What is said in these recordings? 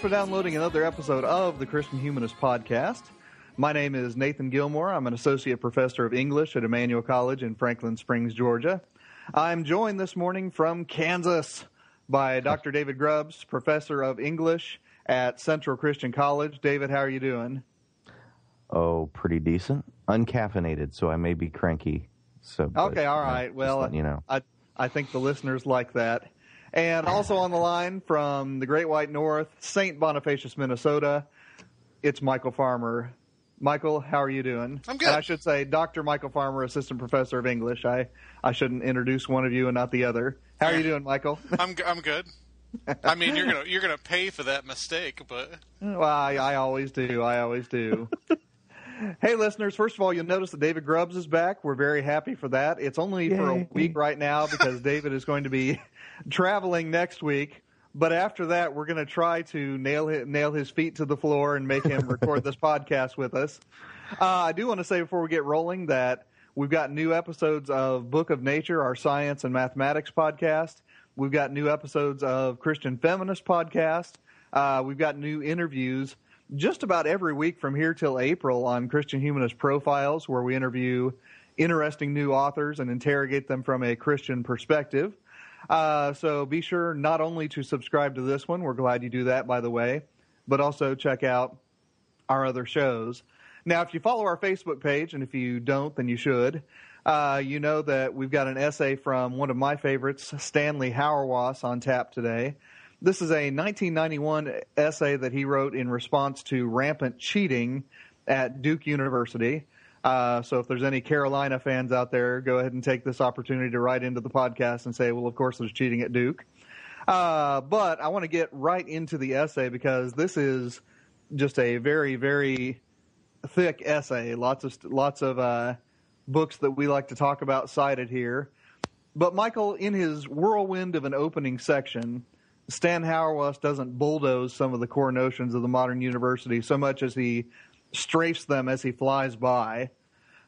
Thanks for downloading another episode of the Christian Humanist Podcast. My name is Nathan Gilmour. I'm an associate professor of English at Emmanuel College in Franklin Springs, Georgia. I'm joined this morning from Kansas by Dr. David Grubbs, professor of English at Central Christian College. David, how are you doing? Oh, pretty decent. Uncaffeinated, so I may be cranky. So Okay, all right. uh, just Well, you know. I I think the listeners like that. And also on the line from the Great White North, St. Bonifacius, Minnesota, it's Michial Farmer. Michael, how are you doing? I'm good. And I should say Dr. Michial Farmer, assistant professor of English. I I shouldn't introduce one of you and not the other. How are you doing, Michael? I'm, I'm good. I mean, you're gonna you're gonna pay for that mistake, but well, I, I always do. I always do. Hey, listeners, first of all, you'll notice that David Grubbs is back. We're very happy for that. It's only for a week right now because David is going to be traveling next week. But after that, we're going to try to nail his, nail his feet to the floor and make him record this podcast with us. Uh, I do want to say before we get rolling that we've got new episodes of Book of Nature, our science and mathematics podcast. We've got new episodes of Christian Feminist podcast. Uh, we've got new interviews just about every week from here till April on Christian Humanist Profiles, where we interview interesting new authors and interrogate them from a Christian perspective. Uh, so be sure not only to subscribe to this one, we're glad you do that, by the way, but also check out our other shows. Now, if you follow our Facebook page, and if you don't, then you should, uh, you know that we've got an essay from one of my favorites, Stanley Hauerwas, on tap today. This is a 1991 essay that he wrote in response to rampant cheating at Duke University. Uh, so if there's any Carolina fans out there, go ahead and take this opportunity to write into the podcast and say, well, of course there's cheating at Duke. Uh, but I want to get right into the essay because this is just a very, very thick essay. Lots of lots of uh, books that we like to talk about cited here. But Michael, in his whirlwind of an opening section, Stan Hauerwas doesn't bulldoze some of the core notions of the modern university so much as he strafes them as he flies by.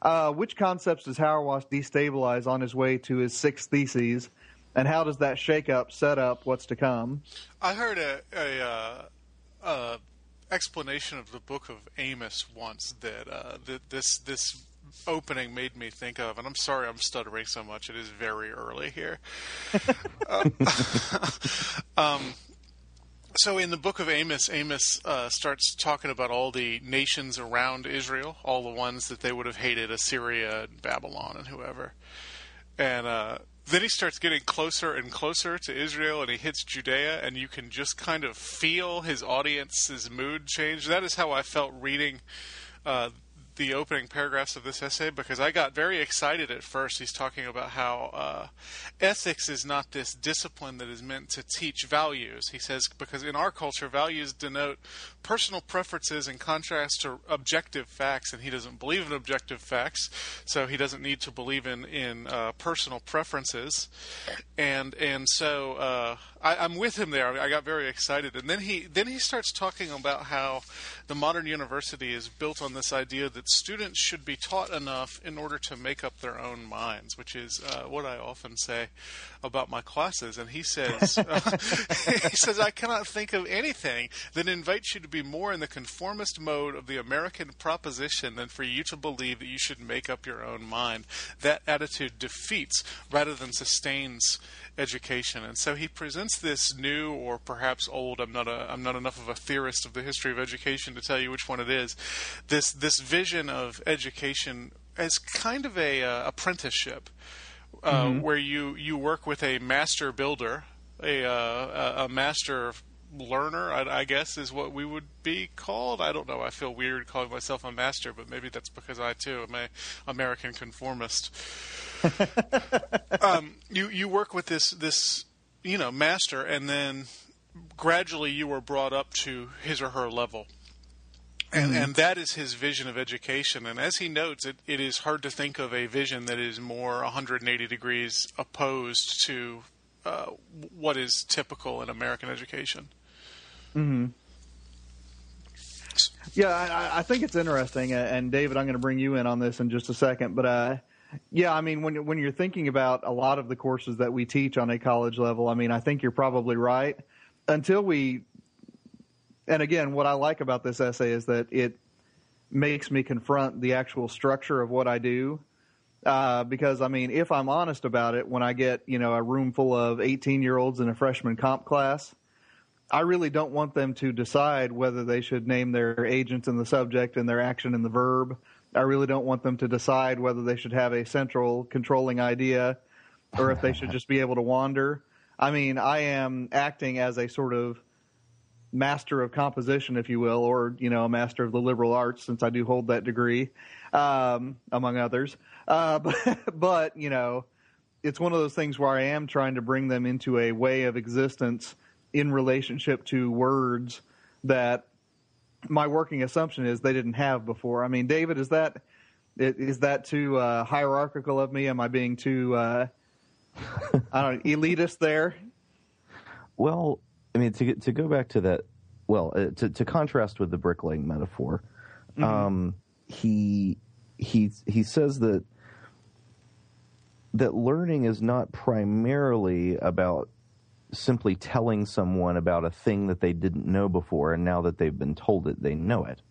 Uh, which concepts does Hauerwas destabilize on his way to his six theses, and how does that shakeup set up what's to come? I heard a, a uh, uh, explanation of the Book of Amos once that uh, that this this opening made me think of, and I'm sorry I'm stuttering so much. It is very early here. Uh, um, so in the book of Amos, Amos uh, starts talking about all the nations around Israel, all the ones that they would have hated, Assyria, and Babylon, and whoever. And uh, then he starts getting closer and closer to Israel, and he hits Judea, and you can just kind of feel his audience's mood change. That is how I felt reading uh, the opening paragraphs of this essay because I got very excited at first. He's talking about how uh, ethics is not this discipline that is meant to teach values. He says because in our culture, values denote personal preferences in contrast to objective facts, and he doesn't believe in objective facts, so he doesn't need to believe in in uh, personal preferences, and and so uh, I, I'm with him there. I got very excited, and then he then he starts talking about how the modern university is built on this idea that students should be taught enough in order to make up their own minds, which is uh, what I often say about my classes. And he says, uh, he says, I cannot think of anything that invites you to be more in the conformist mode of the American proposition than for you to believe that you should make up your own mind. That attitude defeats rather than sustains education. And so he presents this new or perhaps old, I'm not a I'm not enough of a theorist of the history of education to tell you which one it is. This this vision of education as kind of a uh, apprenticeship uh, where you you work with a master builder, a uh, a master learner, I, I guess is what we would be called. I don't know. I feel weird calling myself a master, but maybe that's because I too am a American conformist. um, you you work with this this you know master, and then gradually you are brought up to his or her level. And, and that is his vision of education. And as he notes, it, it is hard to think of a vision that is more 180 degrees opposed to uh, what is typical in American education. Hmm. Yeah, I, I think it's interesting, and David, I'm going to bring you in on this in just a second. But uh, yeah, I mean, when when you're thinking about a lot of the courses that we teach on a college level, I mean, I think you're probably right. Until we, and again, what I like about this essay is that it makes me confront the actual structure of what I do. Uh, because I mean, if I'm honest about it, when I get you know a room full of 18 year olds in a freshman comp class, I really don't want them to decide whether they should name their agents in the subject and their action in the verb. I really don't want them to decide whether they should have a central controlling idea or if they should just be able to wander. I mean, I am acting as a sort of master of composition, if you will, or, you know, a master of the liberal arts since I do hold that degree, um, among others. Uh, but, but, you know, it's one of those things where I am trying to bring them into a way of existence in relationship to words that my working assumption is they didn't have before. I mean, David, is that is that too uh, hierarchical of me? Am I being too uh, I don't know, elitist there? Well, I mean, to to go back to that, well, uh, to to contrast with the bricklaying metaphor, um, he he he says that that learning is not primarily about simply telling someone about a thing that they didn't know before, and now that they've been told it, they know it.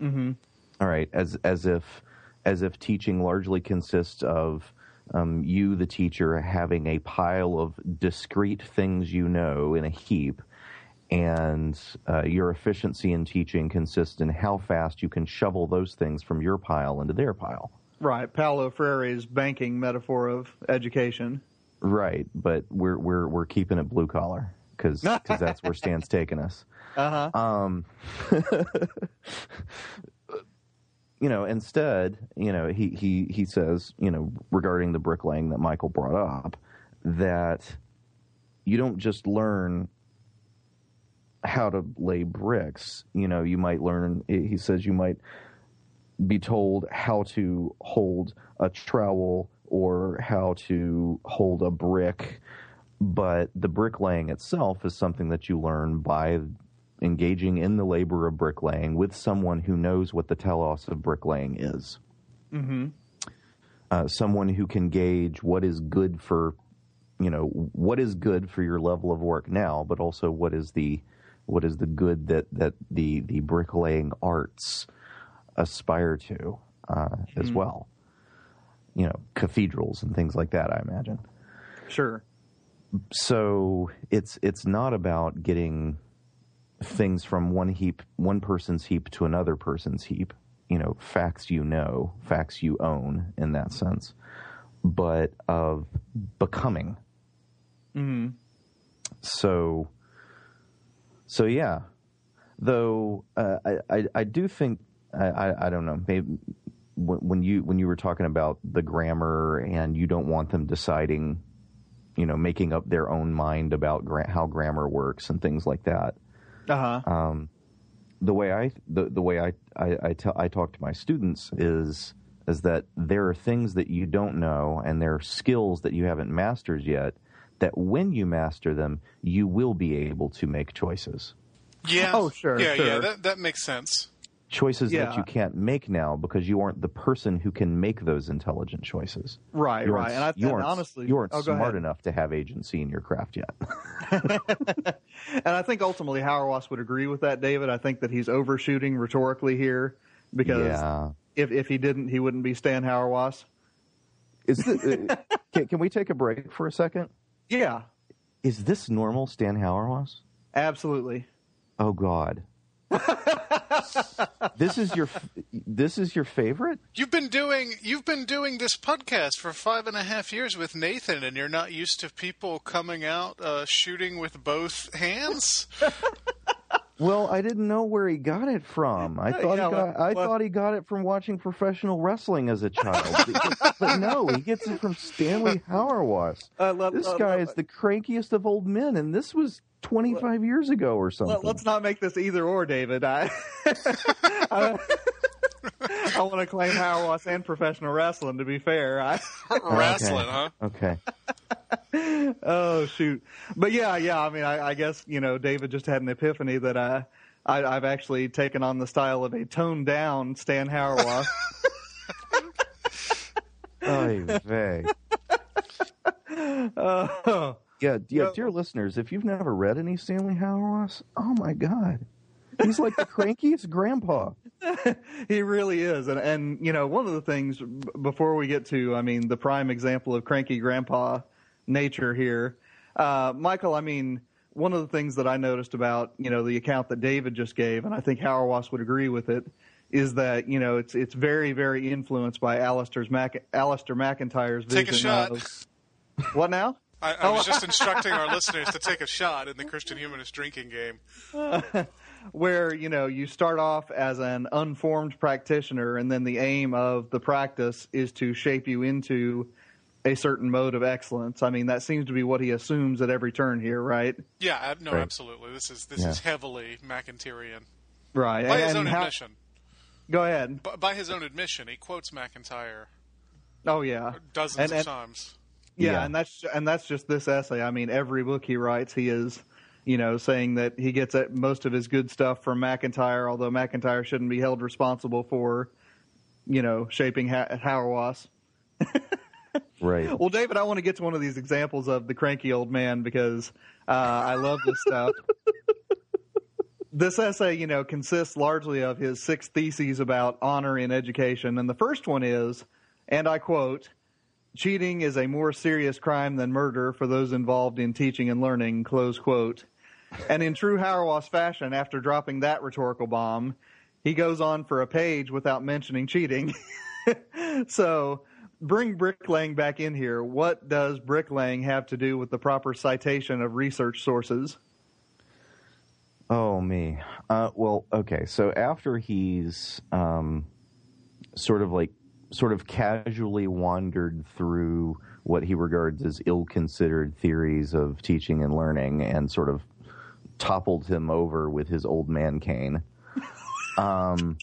Mm-hmm. All right, as as if as if teaching largely consists of um, you, the teacher, having a pile of discrete things you know in a heap, and uh, your efficiency in teaching consists in how fast you can shovel those things from your pile into their pile. Right, Paulo Freire's banking metaphor of education. Right, but we're we're we're keeping it blue collar because that's where Stan's taking us. Uh huh. Um, you know, instead, you know, he, he, he says, you know, regarding the bricklaying that Michael brought up, that you don't just learn how to lay bricks. You know, you might learn, he says, you might be told how to hold a trowel or how to hold a brick. But the bricklaying itself is something that you learn by engaging in the labor of bricklaying with someone who knows what the telos of bricklaying is. Mm-hmm. Uh, someone who can gauge what is good for, you know, what is good for your level of work now, but also what is the what is the good that that the the bricklaying arts aspire to uh, as well. You know, cathedrals and things like that. I imagine. Sure. So it's it's not about getting things from one heap, one person's heap to another person's heap. You know, facts you know, facts you own in that sense, but of becoming. Mm-hmm. So, so yeah. Though uh, I, I I do think I, I I don't know maybe when, when you when you were talking about the grammar and you don't want them deciding, you know, making up their own mind about gra- how grammar works and things like that. Uh huh. Um, the way I the, the way I I, I, talk to my students is is that there are things that you don't know and there are skills that you haven't mastered yet that when you master them you will be able to make choices Yeah. Oh, sure, Yeah, yeah. That that makes sense. Choices Yeah. that you can't make now because you aren't the person who can make those intelligent choices Right, you right. And, I, you and aren't, honestly, you aren't oh, smart ahead. enough to have agency in your craft yet and I think ultimately Hauerwas would agree with that, David. I think that he's overshooting rhetorically here because yeah if if he didn't, he wouldn't be Stan Hauerwas. is the, uh, can, can we take a break for a second Yeah, is this normal stan Hauerwas? absolutely. Oh God. this is your this is your favorite? You've been doing you've been doing this podcast for five and a half years with Nathan, and you're not used to people coming out uh, shooting with both hands. Well, I didn't know where he got it from. I thought yeah, he got, well- I well- thought he got it from watching professional wrestling as a child. but no, he gets it from Stanley Hauerwas. Uh, let- This guy is the crankiest of old men, and this was 25 years ago or something. Let, us not make this either or, David. I, I, I want to claim Hauerwas uh, and professional wrestling. To be fair, I, Wrestling, huh? Okay. oh shoot, but yeah, yeah. I mean, I, I guess you know, David just had an epiphany that I, I, I've actually taken on the style of a toned down Stan Hauerwas. Oy vey. Oh, Yeah, yeah, No. dear listeners, if you've never read any Stanley Hauerwas, oh my God. He's like the crankiest grandpa. he really is, and and you know, one of the things before we get to, I mean, the prime example of cranky grandpa nature here, uh, Michael. I mean, one of the things that I noticed about you know the account that David just gave, and I think Hauerwas would agree with it, is that you know it's it's very very influenced by Alasdair's Mac, Alasdair MacIntyre's vision Take a shot. of what now. I, I was just instructing our listeners to take a shot in the Christian Humanist drinking game. where you know you start off as an unformed practitioner and then the aim of the practice is to shape you into a certain mode of excellence i mean that seems to be what he assumes at every turn here right Yeah, no, Right. absolutely. This is this Yeah. is heavily MacIntyrean. right By his own how- admission. go ahead B- by his own admission, he quotes MacIntyre oh yeah dozens And- of and- times. Yeah, Yeah. and that's and that's just this essay i mean every book he writes he is you know saying that he gets most of his good stuff from MacIntyre although MacIntyre shouldn't be held responsible for you know shaping ha- Hauerwas. Right. Well, David, I want to get to one of these examples of the cranky old man because uh, I love this stuff. this essay, you know, consists largely of his six theses about honor in education, and the first one is, and I quote, "Cheating is a more serious crime than murder for those involved in teaching and learning." Close quote. And in true Hauerwas fashion, after dropping that rhetorical bomb, he goes on for a page without mentioning cheating. so bring bricklaying back in here. What does bricklaying have to do with the proper citation of research sources? Oh me. Uh, well, okay. So after he's um, sort of like sort of casually wandered through what he regards as ill-considered theories of teaching and learning, and sort of toppled him over with his old man cane. Um,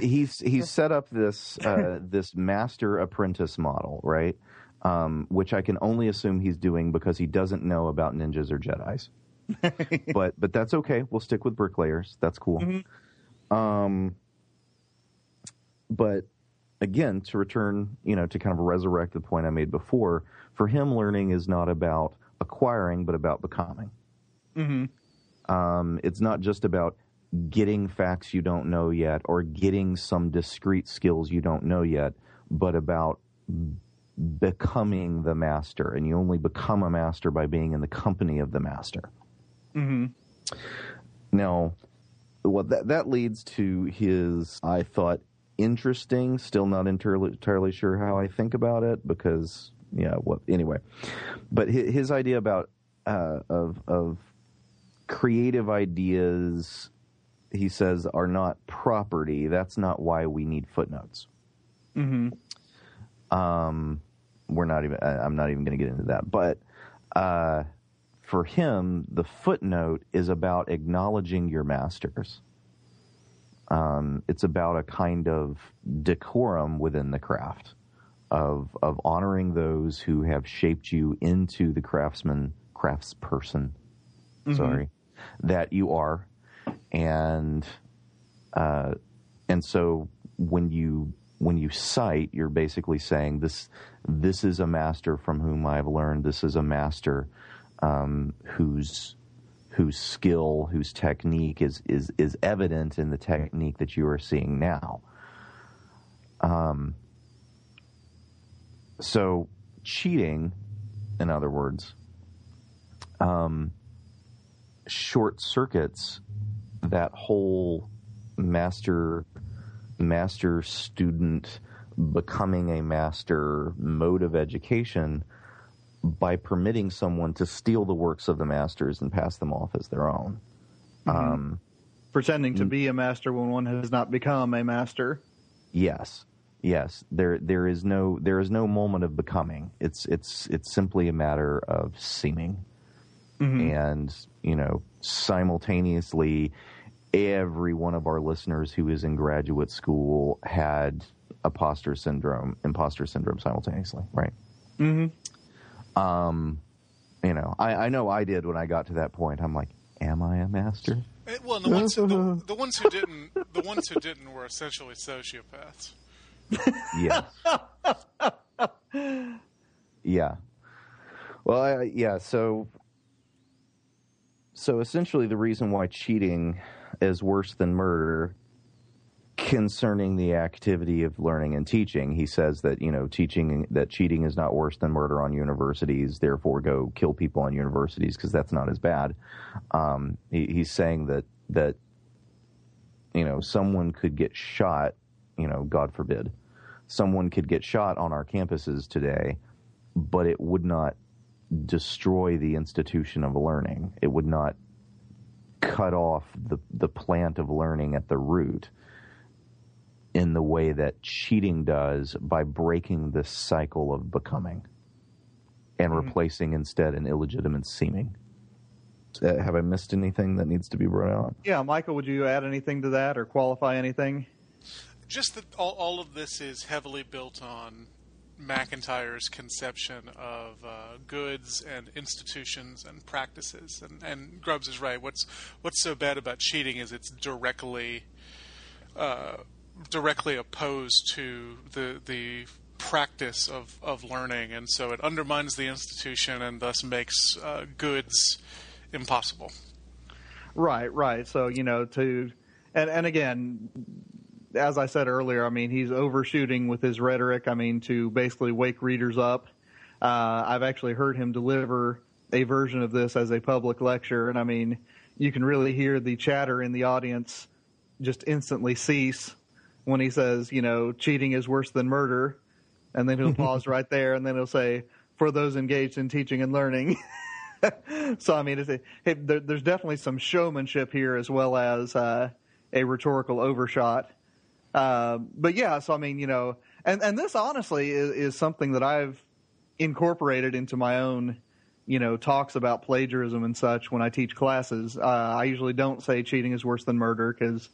he's he's set up this uh, this master apprentice model, right? Um, which I can only assume he's doing because he doesn't know about ninjas or Jedi's but but that's okay. We'll stick with bricklayers. That's cool. Um, but again, to return, you know, to kind of resurrect the point I made before, for him, learning is not about acquiring, but about becoming. Mm-hmm. Um, it's not just about getting facts you don't know yet or getting some discrete skills you don't know yet, but about becoming the master. And you only become a master by being in the company of the master. Mm-hmm. Now, well, that that leads to his, I thought, interesting. Still not entirely, entirely sure how I think about it because, yeah, what anyway. But his, his idea about uh, of of creative ideas, he says, are not property. That's not why we need footnotes. Mm-hmm. Um, we're not even. I- I'm not even going to get into that. But uh, for him, the footnote is about acknowledging your masters. Um, it's about a kind of decorum within the craft of of honoring those who have shaped you into the craftsman, craftsperson. Sorry, that you are, and uh, and so when you when you cite, you're basically saying this this is a master from whom I've learned. This is a master um, whose whose skill, whose technique is is is evident in the technique that you are seeing now. Um, so cheating, in other words, um, short circuits that whole master master student becoming a master mode of education by permitting someone to steal the works of the masters and pass them off as their own. Um, Pretending to be a master when one has not become a master. Yes, yes. There, there is no, there is no moment of becoming. It's, it's, it's simply a matter of seeming, and you know, simultaneously, every one of our listeners who is in graduate school had imposter syndrome, imposter syndrome simultaneously, right? Mm-hmm. Um, you know, I, I know I did when I got to that point. I'm like, am I a master? Eh, Well, the ones who, the, the ones who didn't the ones who didn't were essentially sociopaths. Yes. yeah. Well, I, yeah. So, so essentially, the reason why cheating is worse than murder, concerning the activity of learning and teaching, he says that you know teaching that cheating is not worse than murder on universities. Therefore, go kill people on universities because that's not as bad. Um, he, he's saying that that you know someone could get shot. You know, God forbid, someone could get shot on our campuses today, but it would not destroy the institution of learning. It would not cut off the, the plant of learning at the root in the way that cheating does by breaking this cycle of becoming and replacing instead an illegitimate seeming. Uh, have I missed anything that needs to be brought out? Yeah, Michael, would you add anything to that or qualify anything? Just that all, all of this is heavily built on MacIntyre's conception of uh, goods and institutions and practices. And, and Grubbs is right. What's what's so bad about cheating is it's directly uh, directly opposed to the the practice of, of learning, and so it undermines the institution and thus makes uh, goods impossible. Right, right. So, you know, to and and again, as I said earlier, I mean, he's overshooting with his rhetoric. I mean, to basically wake readers up. Uh, I've actually heard him deliver a version of this as a public lecture, and I mean, you can really hear the chatter in the audience just instantly cease when he says, you know, cheating is worse than murder, and then he'll pause right there, and then he'll say, for those engaged in teaching and learning. so I mean, it's a, hey, there, there's definitely some showmanship here as well as uh, a rhetorical overshot. Uh, but yeah, so I mean, you know, and and this honestly is, is something that I've incorporated into my own, you know, talks about plagiarism and such when I teach classes. Uh, I usually don't say cheating is worse than murder because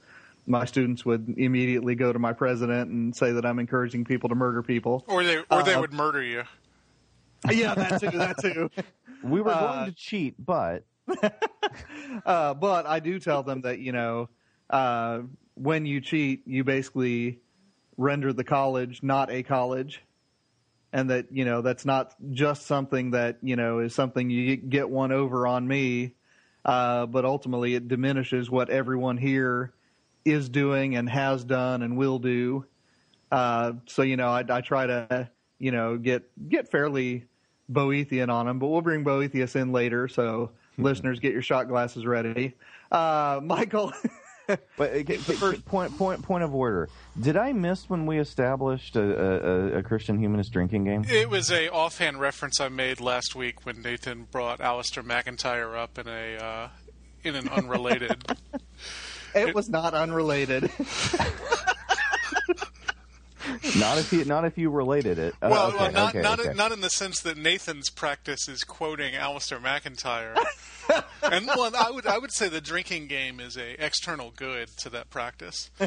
my students would immediately go to my president and say that I'm encouraging people to murder people. Or they or they Uh, would murder you. yeah, that too. That too. We were Uh, going to cheat, but Uh, but I do tell them that you know uh, when you cheat, you basically render the college not a college, and that you know that's not just something that you know is something you get one over on me, uh, but ultimately it diminishes what everyone here is doing and has done and will do. Uh, so you know, I, I try to you know get get fairly Boethian on them, but we'll bring Boethius in later. So listeners, get your shot glasses ready. Uh, Michael, But uh, g- g- point point point of order. Did I miss when we established a, a, a Christian humanist drinking game? It was a offhand reference I made last week when Nathan brought Alasdair MacIntyre up in a uh, in an unrelated. it was not unrelated. Not if you not if you related it. Uh, well, okay, well, not okay, not okay. not in the sense that Nathan's practice is quoting Alistair McIntyre. and well, I would I would say the drinking game is a external good to that practice.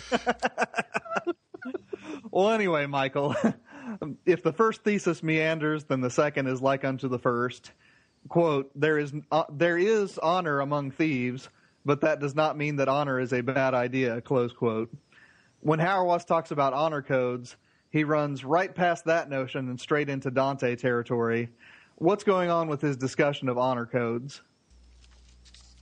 well, anyway, Michael, if the first thesis meanders, then the second is like unto the first. Quote: There is uh, there is honor among thieves, but that does not mean that honor is a bad idea. Close quote. When Hauerwas talks about honor codes, he runs right past that notion and straight into Dante territory. What's going on with his discussion of honor codes?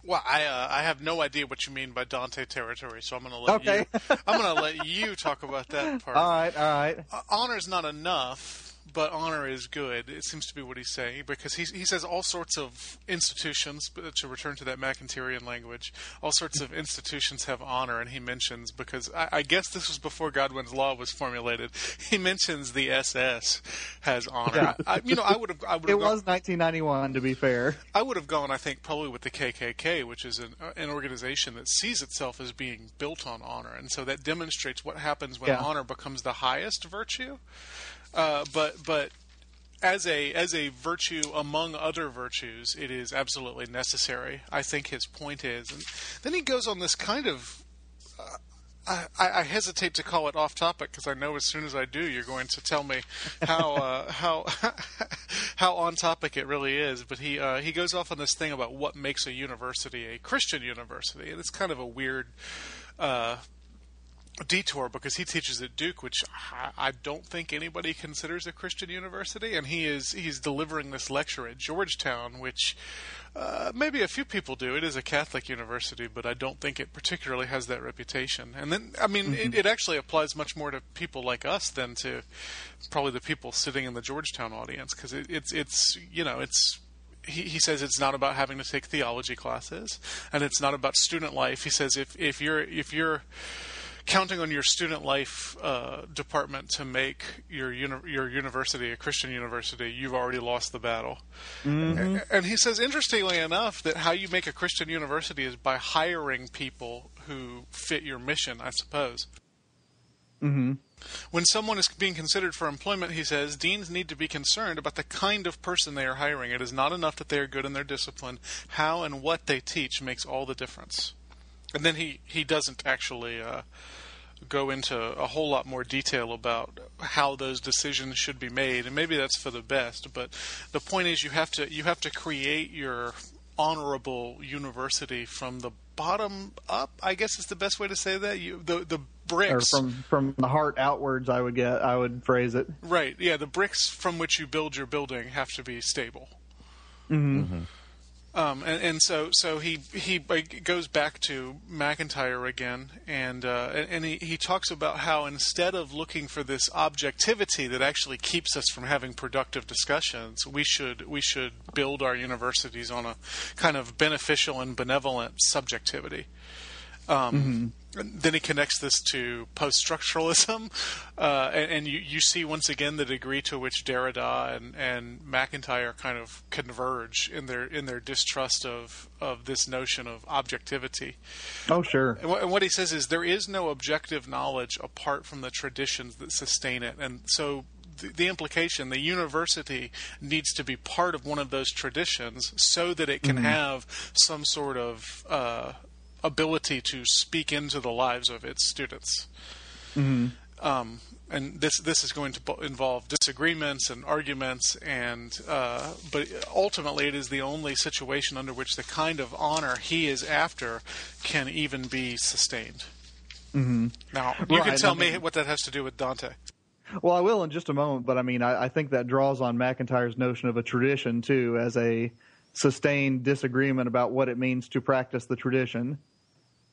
Well, I uh, I have no idea what you mean by Dante territory, so I'm going to let Okay. you I'm going to let you talk about that part. All right, all right. Uh, honor's not enough, but honor is good. It seems to be what he's saying because he he says all sorts of institutions. but To return to that MacIntyrean language, all sorts of institutions have honor, and he mentions because I, I guess this was before Godwin's law was formulated. He mentions the SS has honor. I, you know, I would have I would It was 1991, to be fair. I would have gone, I think, probably with the KKK, which is an, uh, an organization that sees itself as being built on honor, and so that demonstrates what happens when Yeah. honor becomes the highest virtue. Uh, but but as a as a virtue among other virtues, it is absolutely necessary. I think his point is, and then he goes on this kind of. uh, I, I hesitate to call it off topic because I know as soon as I do, you're going to tell me how uh, how how on topic it really is. But he uh, he goes off on this thing about what makes a university a Christian university, and it's kind of a weird uh, detour because he teaches at Duke, which I, don't think anybody considers a Christian university, and he is he's delivering this lecture at Georgetown, which uh, maybe a few people do. It is a Catholic university, but I don't think it particularly has that reputation. And then, I mean, it, it actually applies much more to people like us than to probably the people sitting in the Georgetown audience, because it, it's it's you know it's he, he says it's not about having to take theology classes, and it's not about student life. He says if if you're if you're counting on your student life uh, department to make your uni- your university a Christian university, you've already lost the battle. And, and he says, interestingly enough, that how you make a Christian university is by hiring people who fit your mission, I suppose. Mm-hmm. When someone is being considered for employment, he says, deans need to be concerned about the kind of person they are hiring. It is not enough that they are good in their discipline. How and what they teach makes all the difference. And then he, he doesn't actually uh, go into a whole lot more detail about how those decisions should be made, and maybe that's for the best. But the point is, you have to you have to create your honorable university from the bottom up. I guess is the best way to say that. You the the bricks Or bricks from from the heart outwards, I would get. I would phrase it. Right. Yeah, the bricks from which you build your building have to be stable. Um, and, and so, so he he goes back to MacIntyre again, and uh, and he, he talks about how instead of looking for this objectivity that actually keeps us from having productive discussions, we should we should build our universities on a kind of beneficial and benevolent subjectivity. Um, and Then he connects this to post-structuralism, uh, and, and you, you see once again the degree to which Derrida and, and MacIntyre kind of converge in their in their distrust of of this notion of objectivity. Oh, sure. And what, and what he says is there is no objective knowledge apart from the traditions that sustain it, and so. The, the implication, the university needs to be part of one of those traditions so that it can have some sort of uh, ability to speak into the lives of its students. Um, and this this is going to involve disagreements and arguments, and uh, but ultimately it is the only situation under which the kind of honor he is after can even be sustained. Mm-hmm. Now you can tell me what that has to do with Dante. Well, I will in just a moment, but I mean, I, I think that draws on MacIntyre's notion of a tradition too, as a sustained disagreement about what it means to practice the tradition.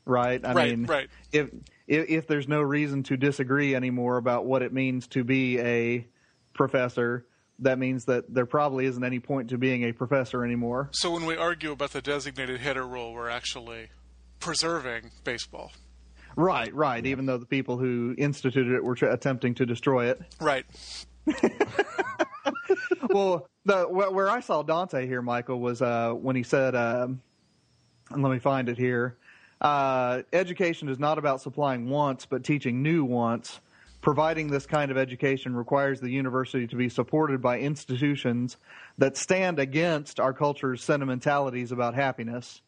Right? I Right, mean, right. If, if if there's no reason to disagree anymore about what it means to be a professor, that means that there probably isn't any point to being a professor anymore. So when we argue about the designated hitter rule, we're actually preserving baseball. Right, right. Even though the people who instituted it were tr- attempting to destroy it. Right. well, the where I saw Dante here, Michael, was uh, when he said, um, and let me find it here. Uh, education is not about supplying wants, but teaching new wants. Providing this kind of education requires the university to be supported by institutions that stand against our culture's sentimentalities about happiness.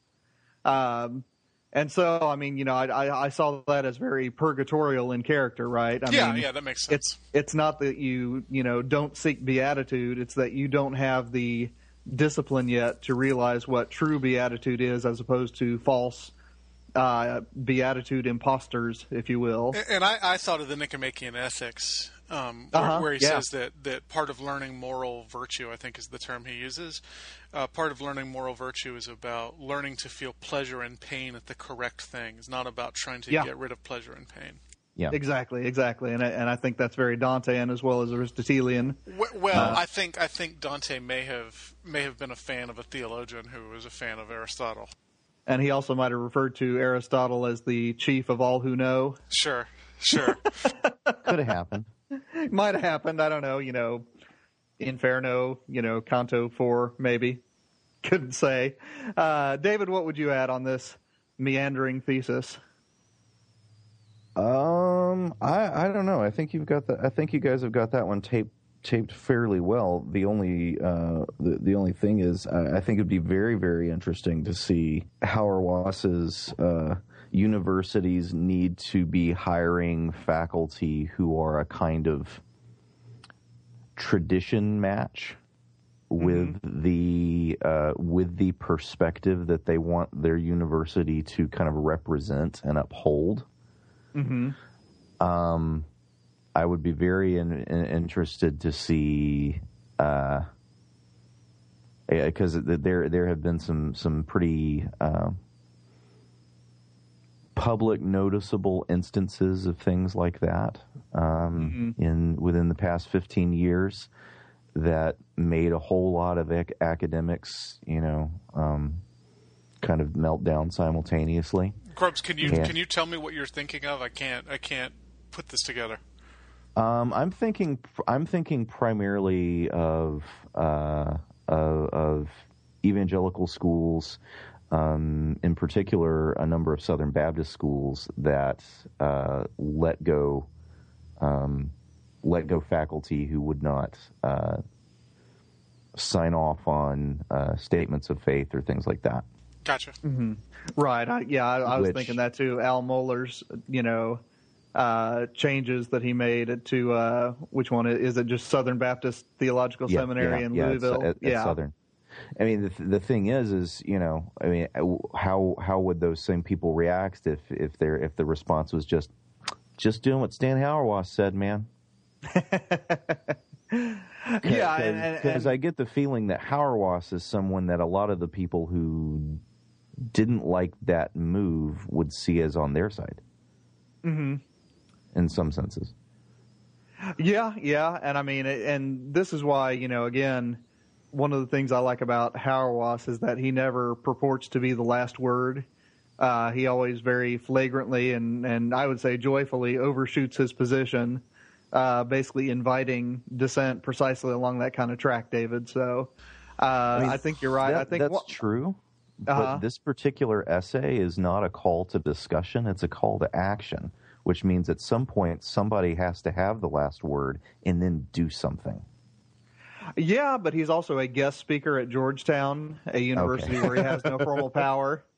Um, and so, I mean, you know, I, I, I saw that as very purgatorial in character, right? I yeah, mean, yeah, that makes sense. it's it's not that you you know don't seek beatitude it's that you don't have the discipline yet to realize what true beatitude is as opposed to false uh, beatitude imposters if you will And I, I thought of the Nicomachean Ethics, um, where, Uh-huh, where he yeah. says that, that part of learning moral virtue, I think is the term he uses, uh, part of learning moral virtue is about learning to feel pleasure and pain at the correct thing. It's not about trying to Yeah. get rid of pleasure and pain. Yeah. exactly, exactly, and I, and I think that's very Dantean as well as Aristotelian. W- Well, I think I think Dante may have may have been a fan of a theologian who was a fan of Aristotle. And he also might have referred to Aristotle as the chief of all who know. Sure, sure. Could have happened. might have happened. I don't know. You know, Inferno. You know, Canto four maybe. Couldn't say. Uh, David, what would you add on this meandering thesis? Um, I I don't know. I think you've got the. I think you guys have got that one taped taped fairly well. The only uh the the only thing is, I, think it'd be very very interesting to see how Wass's uh universities need to be hiring faculty who are a kind of tradition match with the uh, with the perspective that they want their university to kind of represent and uphold. Mm-hmm. Um, I would be very in, in, interested to see, because there there have been some some pretty uh, public noticeable instances of things like that um, in within the past fifteen years that made a whole lot of ac- academics, you know, um, kind of melt down simultaneously. Grubbs, can you Yeah. can you tell me what you're thinking of? I can't I can't put this together. Um, I'm thinking. I'm thinking primarily of uh, of, of evangelical schools, um, in particular, a number of Southern Baptist schools that uh, let go um, let go faculty who would not uh, sign off on uh, statements of faith or things like that. Gotcha. Right. I, yeah, I, I was Which- thinking that too. Al Mohler's, you know, uh, changes that he made to uh, which one is it? Just Southern Baptist Theological Yeah, Seminary yeah, in yeah, Louisville. at, at yeah. Southern. I mean, the the thing is, is you know, I mean, how how would those same people react if if their if the response was just just doing what Stan Hauerwas said, man? Yeah, and, and, because I get the feeling that Hauerwas is someone that a lot of the people who didn't like that move would see as on their side. Mm-hmm. In some senses. Yeah, yeah, and I mean, and this is why you know, again, one of the things I like about Hauerwas is that he never purports to be the last word. Uh, he always very flagrantly and and I would say joyfully overshoots his position, uh, basically inviting dissent precisely along that kind of track, David. So uh, I, mean, think you're right. That- I think that's wha- true. Uh-huh. But this particular essay is not a call to discussion, it's a call to action, which means at some point somebody has to have the last word and then do something. Yeah, but he's also a guest speaker at Georgetown, a university where he has no formal power.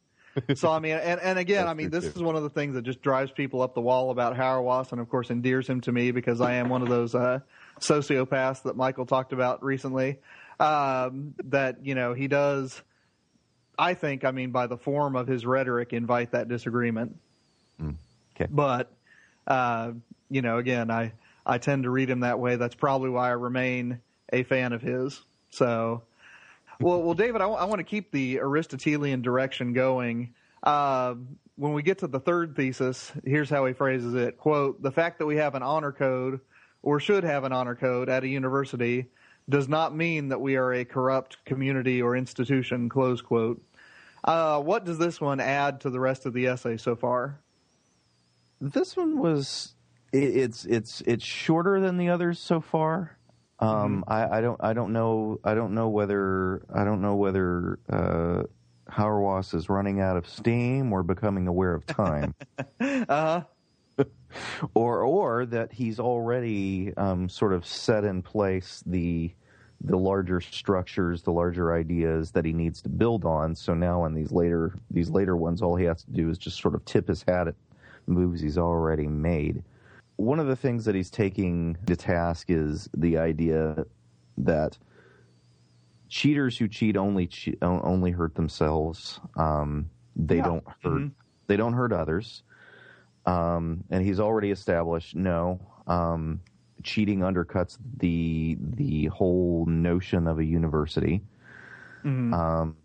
So I mean, and, and again, That's I mean, this too. is one of the things that just drives people up the wall about Hauerwas, and of course endears him to me because I am one of those uh, sociopaths that Michael talked about recently. Um, that you know he does, I think, I mean, by the form of his rhetoric, invite that disagreement. Okay. But uh, you know, again, I I tend to read him that way. That's probably why I remain a fan of his. So, well, well, David, I want to keep the Aristotelian direction going. Uh, when we get to the third thesis, here's how he phrases it: "Quote: The fact that we have an honor code, or should have an honor code at a university, does not mean that we are a corrupt community or institution." Close quote. Uh, what does this one add to the rest of the essay so far? This one was it, it's it's it's shorter than the others so far. Um, I, I don't I don't know I don't know whether I don't know whether uh, Hauerwas is running out of steam or becoming aware of time. Uh or or that he's already um, sort of set in place the the larger structures, the larger ideas that he needs to build on. So now in these later these later ones, all he has to do is just sort of tip his hat at moves he's already made. One of the things that he's taking to task is the idea that cheaters who cheat only che- only hurt themselves. Um, they Yeah. don't hurt. They don't hurt others. Um, and he's already established no. Um, cheating undercuts the the whole notion of a university. Um,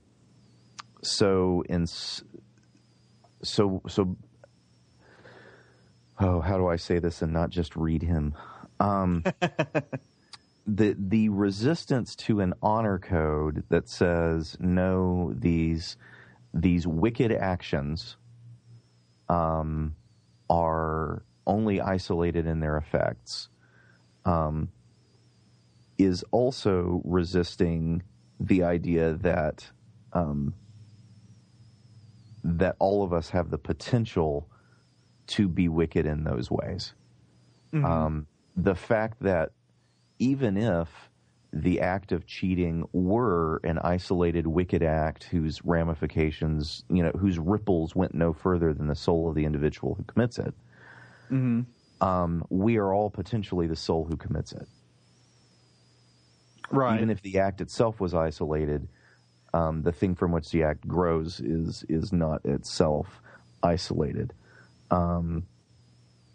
so in s- so so oh, how do I say this and not just read him? Um, the the resistance to an honor code that says no, these these wicked actions um, are only isolated in their effects um, is also resisting the idea that um, that all of us have the potential to be wicked in those ways. Um, the fact that even if the act of cheating were an isolated wicked act whose ramifications, you know, whose ripples went no further than the soul of the individual who commits it, um, we are all potentially the soul who commits it. Right. Even if the act itself was isolated, um, the thing from which the act grows is is not itself isolated. Um,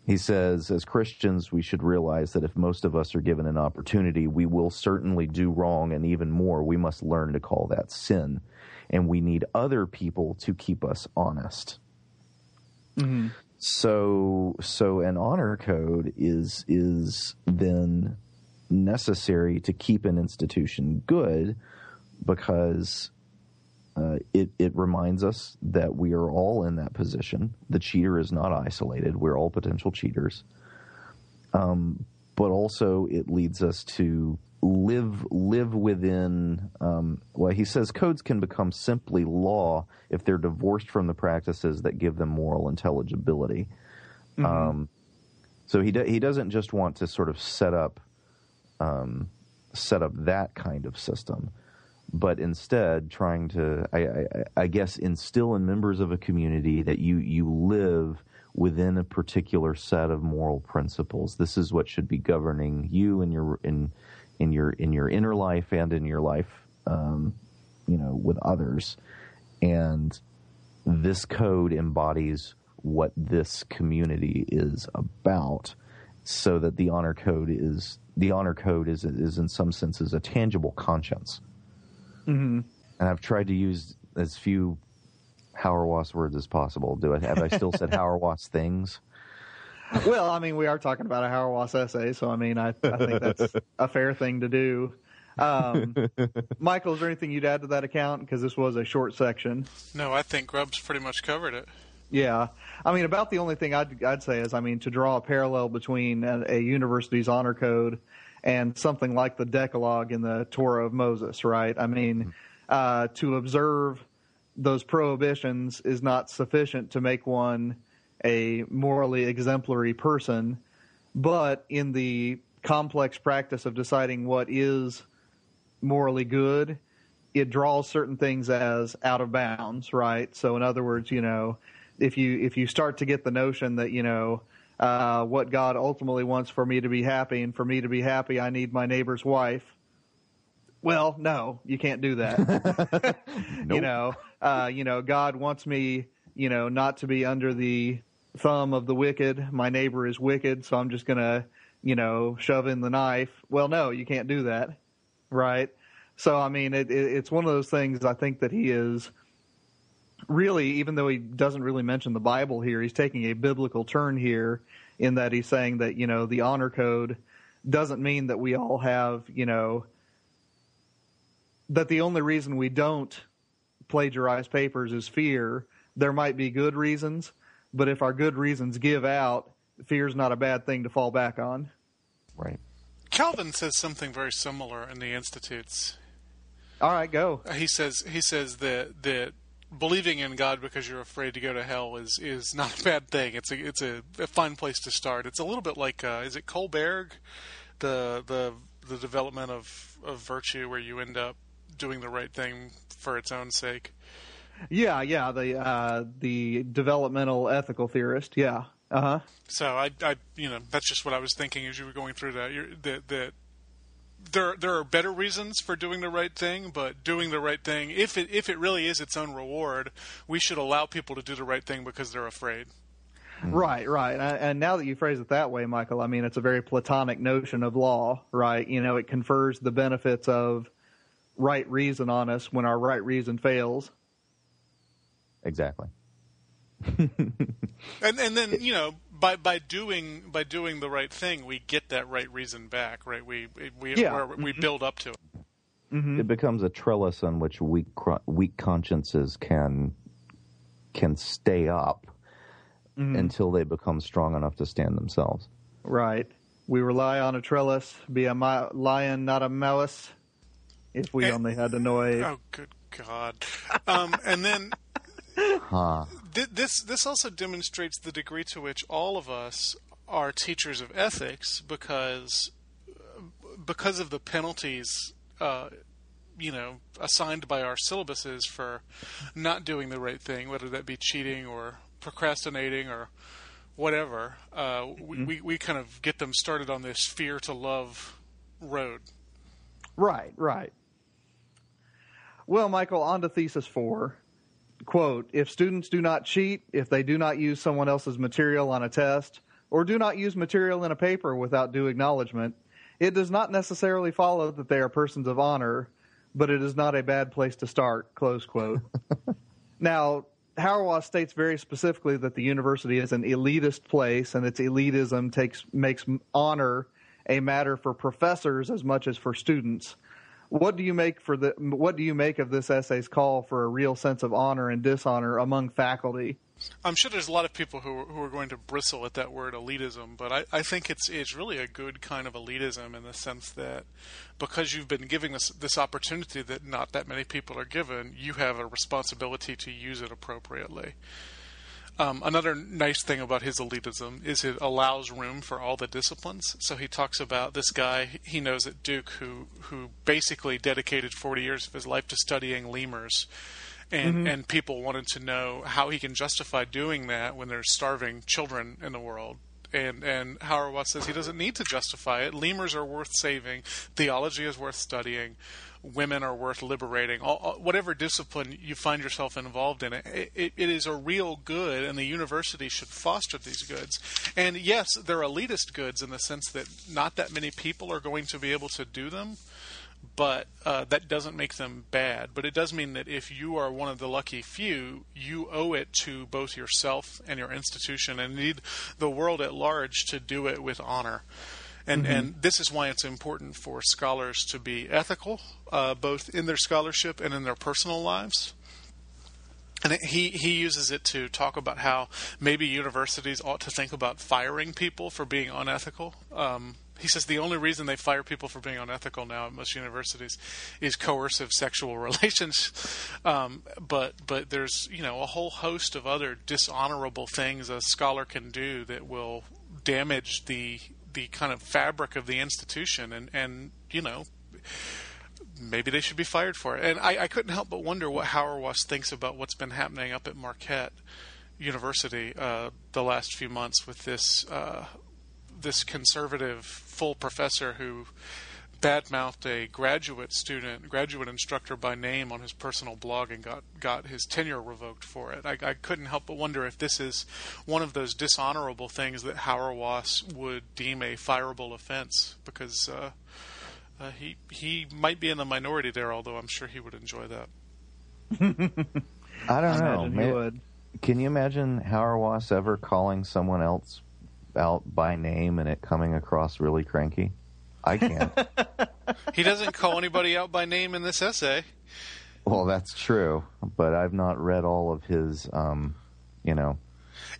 he says, as Christians, we should realize that if most of us are given an opportunity, we will certainly do wrong, and even more, we must learn to call that sin. And we need other people to keep us honest. So, so an honor code is is then necessary to keep an institution good because uh, it it reminds us that we are all in that position. The cheater is not isolated; we're all potential cheaters. Um, but also, it leads us to live live within. Um, well, he says codes can become simply law if they're divorced from the practices that give them moral intelligibility. Um, so he do, he doesn't just want to sort of set up um, set up that kind of system, but instead trying to, I, I, I guess, instill in members of a community that you you live within a particular set of moral principles. This is what should be governing you in your in in your in your inner life and in your life, um, you know, with others, and this code embodies what this community is about so that the honor code is the honor code is is in some senses a tangible conscience mm-hmm. and i've tried to use as few Hauerwas words as possible do i have i still said Hauerwas things well, I mean, we are talking about a Hauerwas essay, so I mean, I, I think that's a fair thing to do. Um, Michial, is there anything you'd add to that account? Because this was a short section. No, I think Grubbs pretty much covered it. Yeah, I mean, about the only thing I'd, I'd say is, I mean, to draw a parallel between a, a university's honor code and something like the Decalogue in the Torah of Moses, right? I mean, uh, to observe those prohibitions is not sufficient to make one a morally exemplary person, but in the complex practice of deciding what is morally good, it draws certain things as out of bounds, right? So, in other words, you know, if you if you start to get the notion that you know uh, what God ultimately wants for me to be happy, and for me to be happy, I need my neighbor's wife. Well, no, you can't do that. You know, uh, you know, God wants me, you know, not to be under the thumb of the wicked. My neighbor is wicked, so I'm just gonna, you know, shove in the knife. Well, no, you can't do that, right? So, I mean, it, it, it's one of those things. I think that he is really, even though he doesn't really mention the Bible here, he's taking a biblical turn here in that he's saying that you know the honor code doesn't mean that we all have, you know, that the only reason we don't plagiarize papers is fear. There might be good reasons, but if our good reasons give out, fear's not a bad thing to fall back on. right Calvin says something very similar in the Institutes. All right, go. He says he says that that believing in God because you're afraid to go to hell is is not a bad thing. It's a it's a, a fine place to start. It's a little bit like uh, is it Kohlberg, the the the development of of virtue where you end up doing the right thing for its own sake. Yeah, yeah, the uh, the developmental ethical theorist. Yeah. Uh huh. So I, I, you know, that's just what I was thinking as you were going through that. You're, that that there there are better reasons for doing the right thing, but doing the right thing, if it if it really is its own reward, we should allow people to do the right thing because they're afraid. Hmm. Right, right. And- And now that you phrase it that way, Michial, I mean, it's a very platonic notion of law, right? You know, it confers the benefits of right reason on us when our right reason fails. exactly And and then you know, by by doing by doing the right thing, we get that right reason back, right? We we Yeah. we're- we build up to it. It becomes a trellis on which weak weak consciences can can stay up until they become strong enough to stand themselves. Right. We rely on a trellis, be a mi- lion, not a mouse. If we Eh, only had to noise. Oh, good God! Um, and then Huh. Th- this this also demonstrates the degree to which all of us are teachers of ethics because because of the penalties uh, you know assigned by our syllabuses for not doing the right thing whether that be cheating or procrastinating or whatever uh, we, we, we kind of get them started on this fear to love road Right, right. Well, Michial, on to thesis four. Quote If students do not cheat, if they do not use someone else's material on a test, or do not use material in a paper without due acknowledgement, it does not necessarily follow that they are persons of honor, but it is not a bad place to start. Close quote. now, Hauerwas states very specifically that the university is an elitist place, and its elitism takes makes honor a matter for professors as much as for students. What do you make for the What do you make of this essay's call for a real sense of honor and dishonor among faculty? I'm sure there's a lot of people who who are going to bristle at that word elitism, but I, I think it's it's really a good kind of elitism in the sense that because you've been giving this this opportunity that not that many people are given, you have a responsibility to use it appropriately. Um, another nice thing about his elitism is it allows room for all the disciplines. So he talks about this guy he knows at Duke who who basically dedicated 40 years of his life to studying lemurs, and and people wanted to know how he can justify doing that when there's starving children in the world. And and Hauerwas says he doesn't need to justify it. Lemurs are worth saving. Theology is worth studying women are worth liberating. All, whatever discipline you find yourself involved in, it, it, it is a real good, and the university should foster these goods. And yes, they're elitist goods in the sense that not that many people are going to be able to do them. But uh, that doesn't make them bad. But it does mean that if you are one of the lucky few, you owe it to both yourself and your institution, and indeed the world at large, to do it with honor. And and this is why it's important for scholars to be ethical, uh, both in their scholarship and in their personal lives. And it, he he uses it to talk about how maybe universities ought to think about firing people for being unethical. Um, he says the only reason they fire people for being unethical now at most universities is coercive sexual relations. Um, but but there's you know a whole host of other dishonorable things a scholar can do that will damage the the kind of fabric of the institution and and you know maybe they should be fired for it. And I, I couldn't help but wonder what Hauerwas thinks about what's been happening up at Marquette University uh, the last few months with this uh, this conservative full professor who badmouthed a graduate student, graduate instructor by name on his personal blog and got, got his tenure revoked for it. I, I couldn't help but wonder if this is one of those dishonorable things that Hauerwas would deem a fireable offense because uh, uh, he he might be in the minority there, although I'm sure he would enjoy that. I don't know. Imagine he May- would. Can you imagine Hauerwas ever calling someone else out by name and it coming across really cranky? I can't. He doesn't call anybody out by name in this essay. well, that's true, but I've not read all of his, um, you know,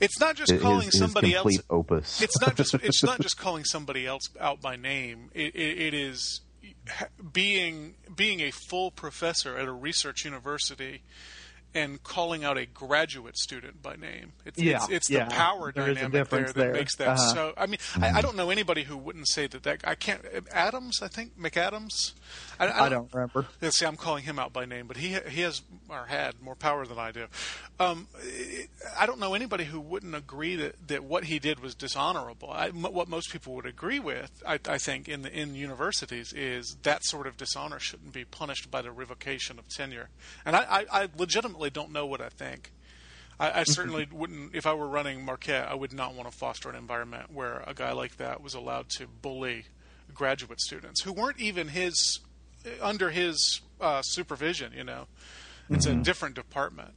It's not just his, calling his somebody else. complete opus. It's not just it's not just calling somebody else out by name. It, it, it is ha- being being a full professor at a research university and calling out a graduate student by name. It's, Yeah, it's, it's yeah. the power There dynamic there that there. makes that Uh-huh. so. I mean, I, I don't know anybody who wouldn't say that. That I can't. Adams, I think McAdams. I, I don't remember. yeah, see, I'm calling him out by name, but he he has or had more power than I do. Um, I don't know anybody who wouldn't agree that, that what he did was dishonorable. I, m- what most people would agree with, I, I think, in the in universities is that sort of dishonor shouldn't be punished by the revocation of tenure. And I, I, I legitimately don't know what I think. I, I certainly wouldn't, if I were running Marquette, I would not want to foster an environment where a guy like that was allowed to bully graduate students who weren't even his under his uh, supervision. You know, it's a different department.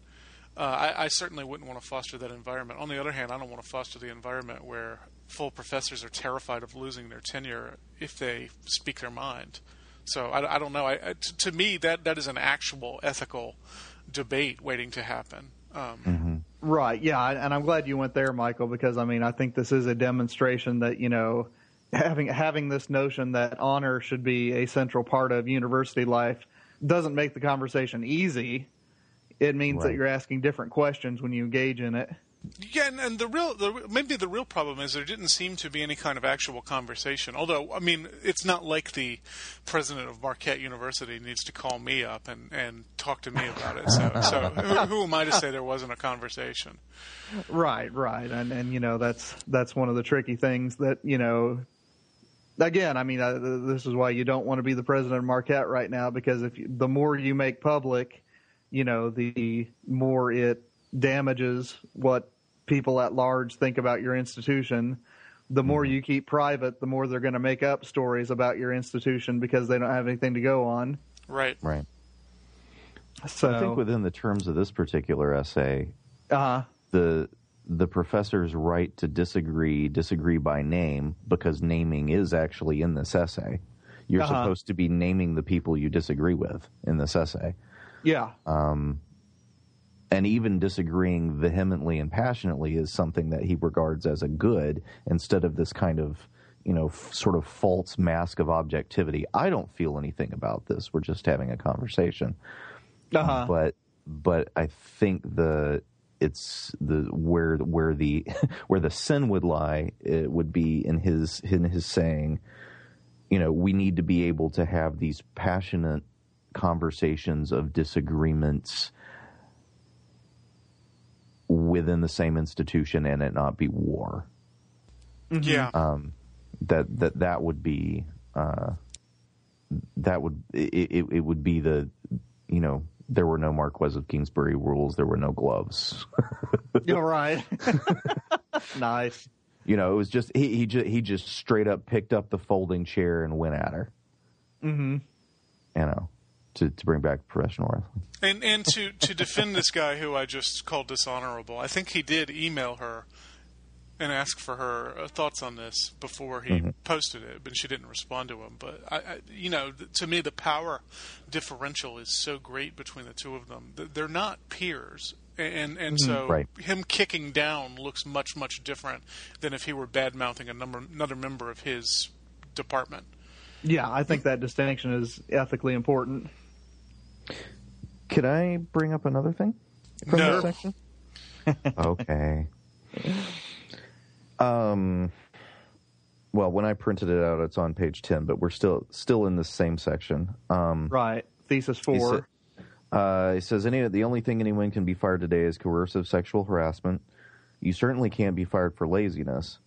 Uh, I, I certainly wouldn't want to foster that environment. On the other hand, I don't want to foster the environment where full professors are terrified of losing their tenure if they speak their mind. So I, I don't know. I, I- t- to me, that that is an actual ethical debate waiting to happen. Um, Right. Yeah, and I'm glad you went there, Michial, because I mean, I think this is a demonstration that you know, having having this notion that honor should be a central part of university life doesn't make the conversation easy. It means that you're asking different questions when you engage in it. Yeah, and, and the real, the, maybe the real problem is there didn't seem to be any kind of actual conversation. Although, I mean, it's not like the president of Marquette University needs to call me up and, and talk to me about it. So, so who, who am I to say there wasn't a conversation? Right, right, and and you know that's that's one of the tricky things that you know. Again, I mean, uh, this is why you don't want to be the president of Marquette right now because if you, the more you make public, you know, the more it damages what people at large think about your institution. The more you keep private, the more they're going to make up stories about your institution because they don't have anything to go on. Right. Right. So, I think within the terms of this particular essay, uh, the the professor's right to disagree, disagree by name, because naming is actually in this essay. You're Uh-huh. supposed to be naming the people you disagree with in this essay. yeah, And even disagreeing vehemently and passionately is something that he regards as a good instead of this kind of, you know, f- sort of false mask of objectivity. I don't feel anything about this. We're just having a conversation. uh-huh. but but I think the it's the where where the where the sin would lie it would be in his in his saying you know we need to be able to have these passionate conversations of disagreements within the same institution and it not be war Yeah. that that that would be uh, that would it, it, it would be the you know there were no Marquess of Queensberry rules there were no gloves You're right. nice. you know it was just he he just, he just straight up picked up the folding chair and went at her Mm hmm you know to to bring back professional wrestling And and to to defend this guy who I just called dishonorable, I think he did email her and ask for her uh, thoughts on this before he posted it, but she didn't respond to him. But I, I you know, to me, the power differential is so great between the two of them. Th- They're not peers. And and so Right. him kicking down looks much much different than if he were bad mouthing a number another member of his department. Yeah, I think that distinction is ethically important. Could I bring up another thing from No. this section okay um well when I printed it out it's on page 10 but we're still still in the same section um Right. Thesis He four. said- Uh, he says any the only thing anyone can be fired today is coercive sexual harassment. You certainly can't be fired for laziness,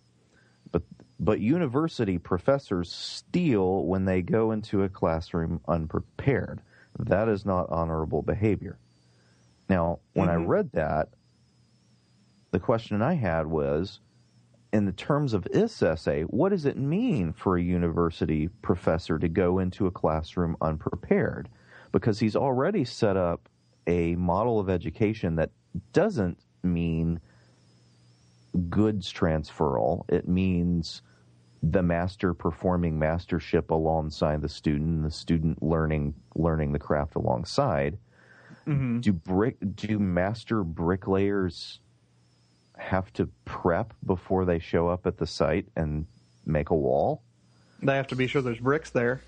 but but university professors steal when they go into a classroom unprepared. That is not honorable behavior. Now, when I mm-hmm. read that, the question I had was, in the terms of this essay, what does it mean for a university professor to go into a classroom unprepared? Because he's already set up a model of education that doesn't mean goods transferal. It means the master performing mastership alongside the student, and the student learning learning the craft alongside. Do brick do master bricklayers have to prep before they show up at the site and make a wall? They have to be sure there's bricks there.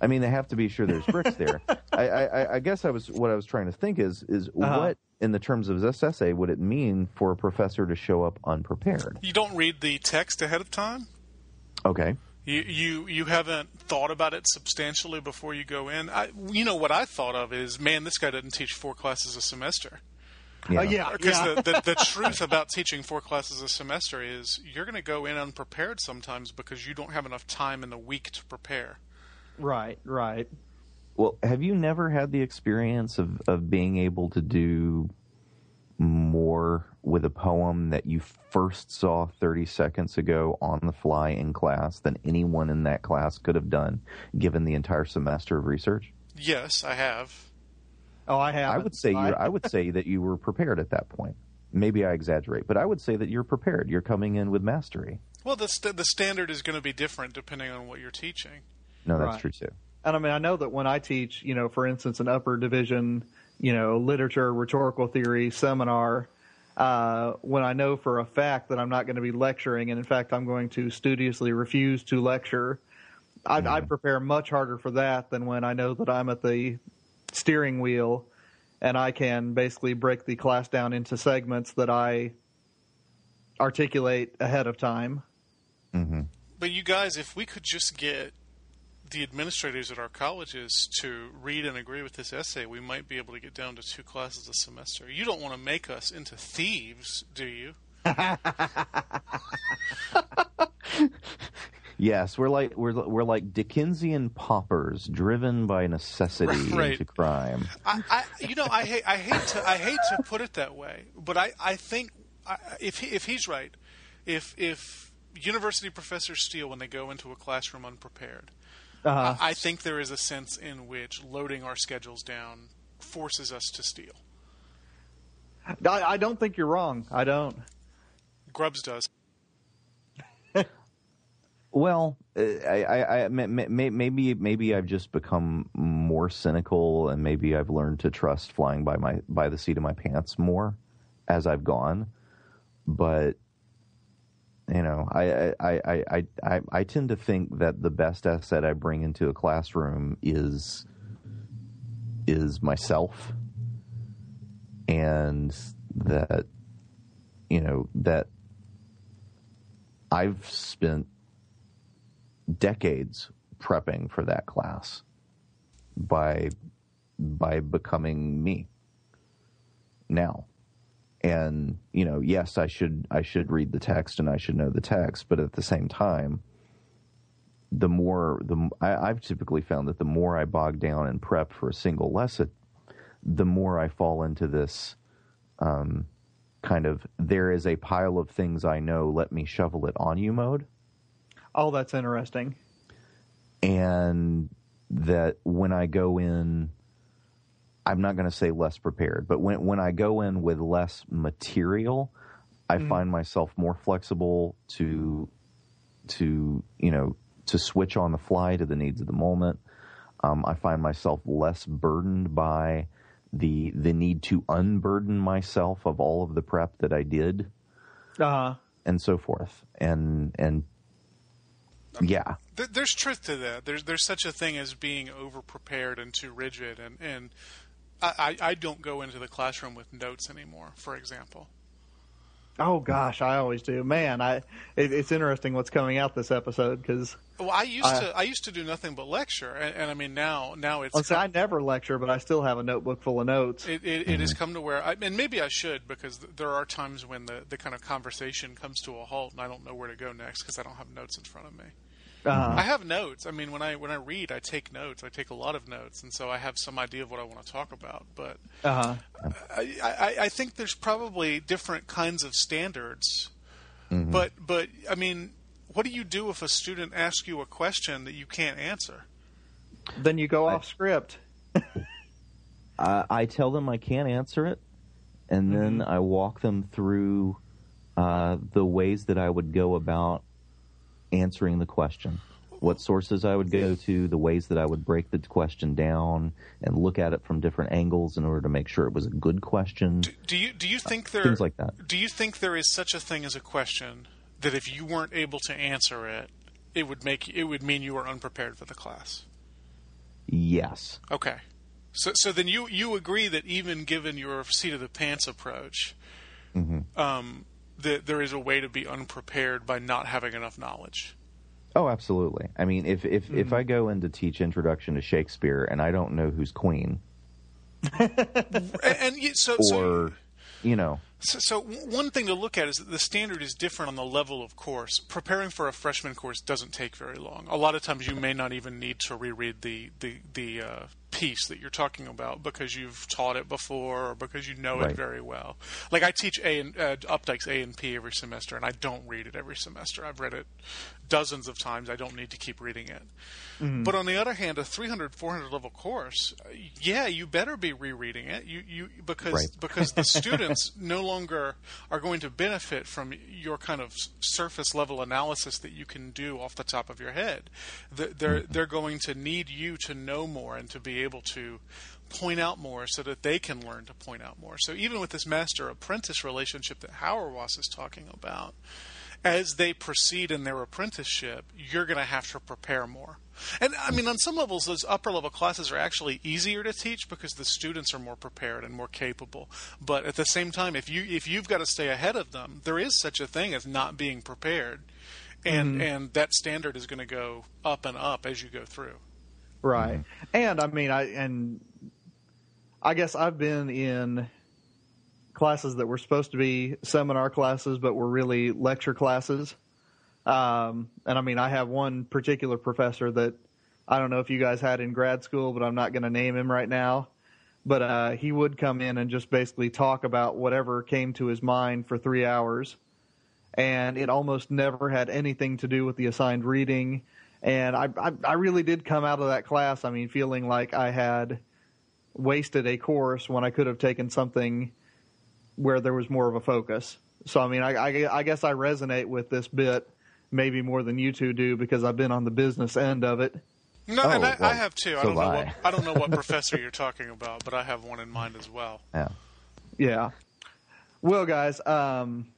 I mean, they have to be sure there's bricks there. I, I, I guess I was what I was trying to think is is Uh-huh. what in the terms of this essay would it mean for a professor to show up unprepared? You don't read the text ahead of time. Okay, You, you you haven't thought about it substantially before you go in. I, you know what I thought of is, man, this guy doesn't teach four classes a semester. yeah, Uh, yeah, Because yeah. the, the, the truth about teaching four classes a semester is you're going to go in unprepared sometimes because you don't have enough time in the week to prepare. right, right. Well, have you never had the experience of, of being able to do more with a poem that you first saw 30 seconds ago on the fly in class than anyone in that class could have done given the entire semester of research? Yes, I have. Oh, I have. I would say you. I would say that you were prepared at that point. Maybe I exaggerate, but I would say that you're prepared. You're coming in with mastery. Well, the st- the standard is going to be different depending on what you're teaching. No, that's Right. true too. And I mean, I know that when I teach, you know, for instance, an upper division, you know, literature, rhetorical theory seminar, uh, when I know for a fact that I'm not going to be lecturing, and in fact, I'm going to studiously refuse to lecture, I, I prepare much harder for that than when I know that I'm at the steering wheel and I can basically break the class down into segments that I articulate ahead of time. But you guys, if we could just get the administrators at our colleges to read and agree with this essay, we might be able to get down to two classes a semester. You don't want to make us into thieves, do you? Yes, we're like we're we're like Dickensian paupers driven by necessity Right. into crime. I, I you know, I hate, I hate to, I hate to put it that way, but I, I think I, if he, if he's right, if if university professors steal when they go into a classroom unprepared, Uh, I, think there is a sense in which loading our schedules down forces us to steal. I, I don't think you're wrong. I don't. Grubbs does. Well, uh, I, I, I may- may- maybe maybe I've just become more cynical, and maybe I've learned to trust flying by my by the seat of my pants more as I've gone. But you know, I I, I, I, I, tend to think that the best asset I bring into a classroom is is myself, and that you know that I've spent decades prepping for that class by by becoming me now and you know yes i should i should read the text and i should know the text but at the same time the more the I, i've typically found that the more i bog down and prep for a single lesson the more i fall into this um, kind of there is a pile of things i know let me shovel it on you mode Oh, that's interesting. and that when I go in, I'm not going to say less prepared, but when when I go in with less material, I find myself more flexible to to you know to switch on the fly to the needs of the moment. Um, I find myself less burdened by the the need to unburden myself of all of the prep that I did Uh, and so forth. And and yeah, Th- There's truth to that. There's there's such a thing as being over prepared and too rigid, and and I, I I don't go into the classroom with notes anymore. For example, oh gosh, I always do. Man, I it, it's interesting what's coming out this episode because well, I used Uh, to I used to do nothing but lecture, and, and I mean now now it's I never lecture, but I still have a notebook full of notes. It, it, it has come to where, I, and maybe I should, because there are times when the, the kind of conversation comes to a halt, and I don't know where to go next because I don't have notes in front of me. Uh, I have notes. I mean, when I when I read, I take notes. I take a lot of notes, and so I have some idea of what I want to talk about. But uh-huh. I, I, I think there's probably different kinds of standards. But but I mean, what do you do if a student asks you a question that you can't answer? then you go off script. I, I tell them I can't answer it, and then I walk them through uh, the ways that I would go about answering the question. What sources I would go to, the ways that I would break the question down and look at it from different angles in order to make sure it was a good question. Do you do you think there Things like that. Do you think there is such a thing as a question that if you weren't able to answer it, it would make it would mean you were unprepared for the class? Yes. Okay. So so then you you agree that even given your seat of the pants approach, um, that there is a way to be unprepared by not having enough knowledge. Oh, absolutely. I mean, if if if I go in to teach introduction to Shakespeare and I don't know who's queen, And, and so or you know, So, so one thing to look at is that the standard is different on the level of course. Preparing for a freshman course doesn't take very long. A lot of times, you may not even need to reread the the the uh, piece that you're talking about because you've taught it before or because you know Right. it very well. Like I teach A and uh, Updike's A and P every semester, and I don't read it every semester. I've read it dozens of times. I don't need to keep reading it. But on the other hand, a 300, 400 level course, yeah, you better be rereading it. You, you because Right. because the students no longer are going to benefit from your kind of surface level analysis that you can do off the top of your head. They're they're going to need you to know more and to be able to point out more so that they can learn to point out more. So even with this master apprentice relationship that Hauerwas is talking about, as they proceed in their apprenticeship, you're going to have to prepare more. And I mean, on some levels, those upper level classes are actually easier to teach because the students are more prepared and more capable. But at the same time, if you if you've got to stay ahead of them, there is such a thing as not being prepared, and mm-hmm. and that standard is going to go up and up as you go through. Right. And I mean, I and I guess I've been in classes that were supposed to be seminar classes, but were really lecture classes. Um, and I mean, I have one particular professor that I don't know if you guys had in grad school, but I'm not going to name him right now. But uh, he would come in and just basically talk about whatever came to his mind for three hours. And it almost never had anything to do with the assigned reading. And I, I, I really did come out of that class, I mean, feeling like I had wasted a course when I could have taken something where there was more of a focus. So, I mean, I, I, I guess I resonate with this bit maybe more than you two do because I've been on the business end of it. No, Oh, and I, I have too. I don't know have what I. I don't know what professor you're talking about, but I have one in mind as well. Yeah. Yeah. Well, guys, um,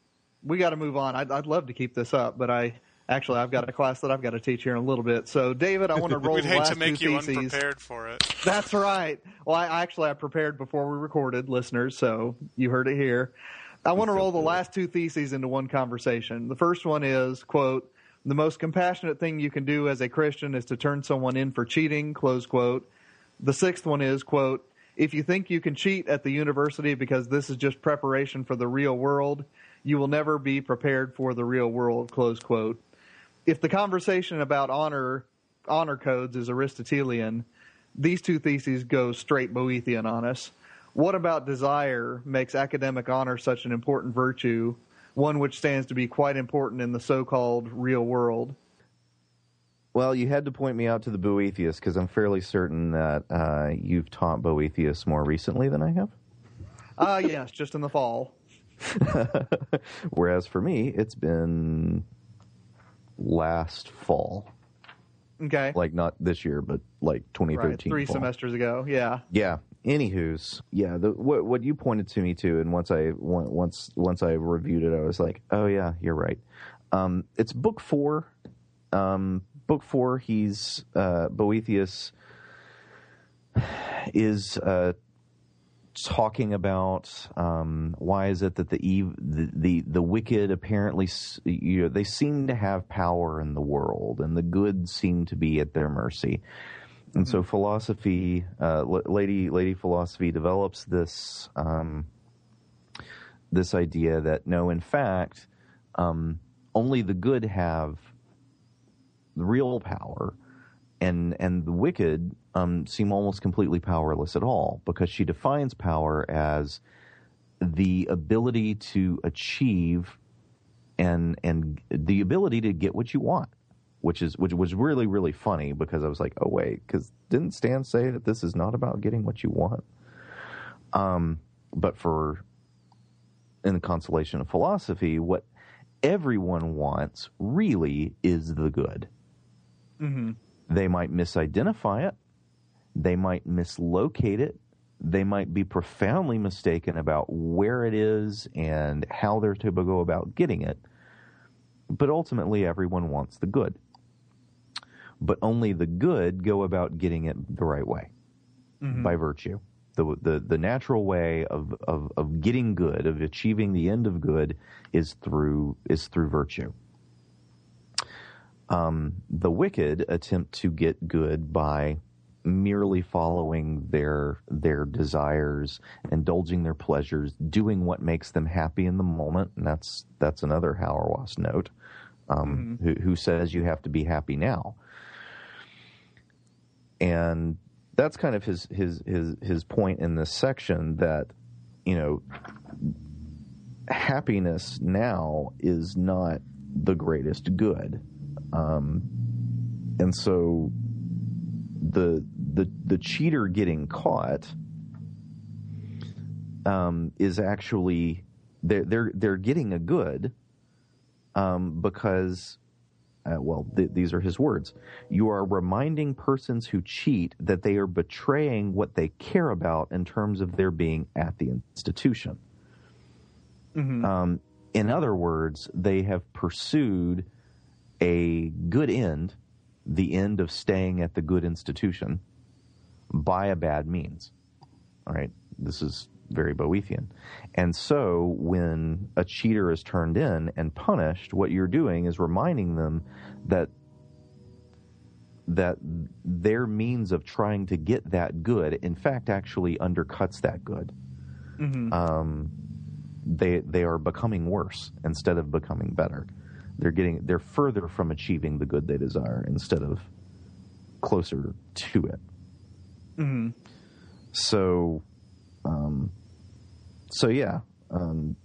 we got to move on. I'd, I'd love to keep this up, but I actually I've got a class that I've got to teach here in a little bit. So, David, I want to roll We'd the hate last to make two you theses. unprepared for it. That's right. Well, I actually I prepared before we recorded, listeners, so you heard it here. I want to roll the last two theses into one conversation. The first one is, quote, the most compassionate thing you can do as a Christian is to turn someone in for cheating, close quote. The sixth one is, quote, if you think you can cheat at the university because this is just preparation for the real world, you will never be prepared for the real world, close quote. If the conversation about honor honor codes is Aristotelian, these two theses go straight Boethian on us. What about desire makes academic honor such an important virtue, one which stands to be quite important in the so-called real world? Well, you had to point me out to the Boethius because I'm fairly certain that uh, you've taught Boethius more recently than I have. Ah, yes, just in the fall. Whereas for me, it's been last fall. Okay. Like not this year, but like 2013. right, three fall. semesters ago. Yeah. Yeah. Anywho's, yeah. The what what you pointed to me to, and once I once once I reviewed it, I was like, oh yeah, you're right. Um, it's book four. Um, book four. He's uh, Boethius is uh, talking about um, why is it that the, ev- the the the wicked apparently you know they seem to have power in the world and the good seem to be at their mercy. And so philosophy uh, L- lady lady philosophy develops this um, this idea that no in fact um, only the good have the real power and and the wicked um, seem almost completely powerless at all because she defines power as the ability to achieve and and the ability to get what you want, which is which was really really funny because I was like, oh wait, because didn't Stan say that this is not about getting what you want? Um, but for in the consolation of philosophy, what everyone wants really is the good. Mm-hmm. They might misidentify it. They might mislocate it. They might be profoundly mistaken about where it is and how they're to go about getting it. But ultimately, everyone wants the good. But only the good go about getting it the right way mm-hmm. by virtue. The, the, the natural way of, of, of getting good, of achieving the end of good, is through is through virtue um, the wicked attempt to get good by merely following their their desires, indulging their pleasures, doing what makes them happy in the moment, and that's that's another Hauerwas note, um, who, who says you have to be happy now. And that's kind of his his his his point in this section that you know happiness now is not the greatest good, um, and so the the the cheater getting caught um, is actually they're they're they're getting a good um, because uh, well th- these are his words. You are reminding persons who cheat that they are betraying what they care about in terms of their being at the institution. Um, in other words they have pursued a good end the end of staying at the good institution by a bad means all right this is very Boethian. And so when a cheater is turned in and punished, what you're doing is reminding them that that their means of trying to get that good, in fact, actually undercuts that good. Um, they they are becoming worse instead of becoming better. They're getting they're further from achieving the good they desire instead of closer to it. So, um, so yeah, um,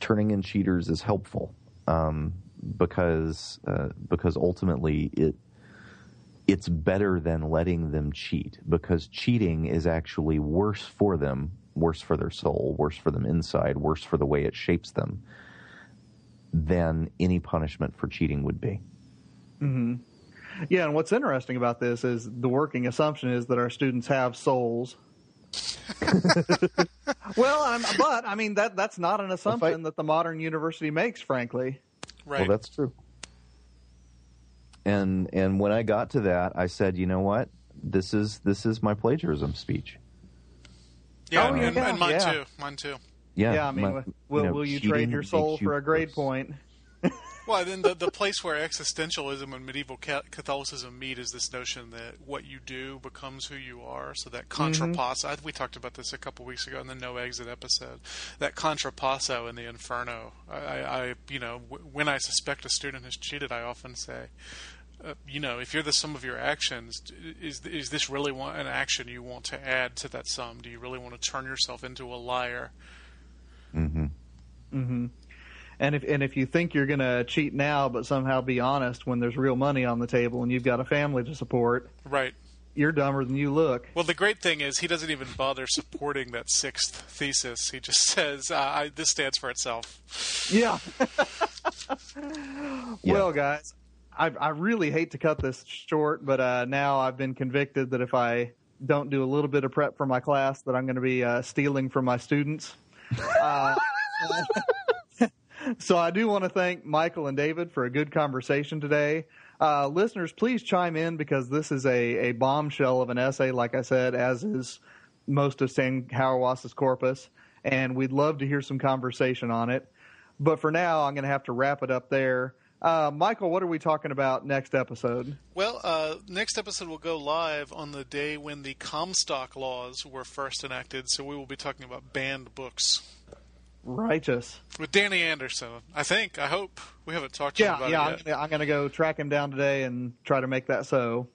turning in cheaters is helpful um, because uh, because ultimately it it's better than letting them cheat because cheating is actually worse for them, worse for their soul, worse for them inside, worse for the way it shapes them than any punishment for cheating would be. Mm-hmm. Yeah, and what's interesting about this is the working assumption is that our students have souls. well, I'm, but I mean that that's not an assumption that the modern university makes, frankly. Right. Well, that's true. And and when I got to that, I said, you know what? This is this is my plagiarism speech. yeah, Oh, yeah, and, and mine yeah. too. Mine too. Yeah, Yeah, I mean, my- will know, will you cheating trade your soul you for a grade worse. point? Well, then the, the place where existentialism and medieval Catholicism meet is this notion that what you do becomes who you are. So that contrapasso, I, we talked about this a couple weeks ago in the No Exit episode. That contrapasso in the Inferno. I, I, I you know, w- when I suspect a student has cheated, I often say, uh, you know, if you're the sum of your actions, is is this really one, an action you want to add to that sum? Do you really want to turn yourself into a liar? And if and if you think you're going to cheat now, but somehow be honest when there's real money on the table and you've got a family to support, Right. you're dumber than you look. Well, the great thing is he doesn't even bother supporting that sixth thesis. He just says, uh, I, "This stands for itself." Yeah. Yeah. Well, guys, I, I really hate to cut this short, but uh, now I've been convicted that if I don't do a little bit of prep for my class, that I'm going to be uh, stealing from my students. Uh, so I do want to thank Michial and David for a good conversation today. Uh, listeners, please chime in because this is a, a bombshell of an essay, like I said, as is most of Stan Hauerwas's corpus, and we'd love to hear some conversation on it. But for now, I'm going to have to wrap it up there. Uh, Michial, what are we talking about next episode? Well, uh, next episode will go live on the day when the Comstock laws were first enacted, so we will be talking about banned books Righteous. with Danny Anderson. I think. I hope we haven't talked to him Yeah, about yeah. it I'm I'm gonna go track him down today and try to make that so.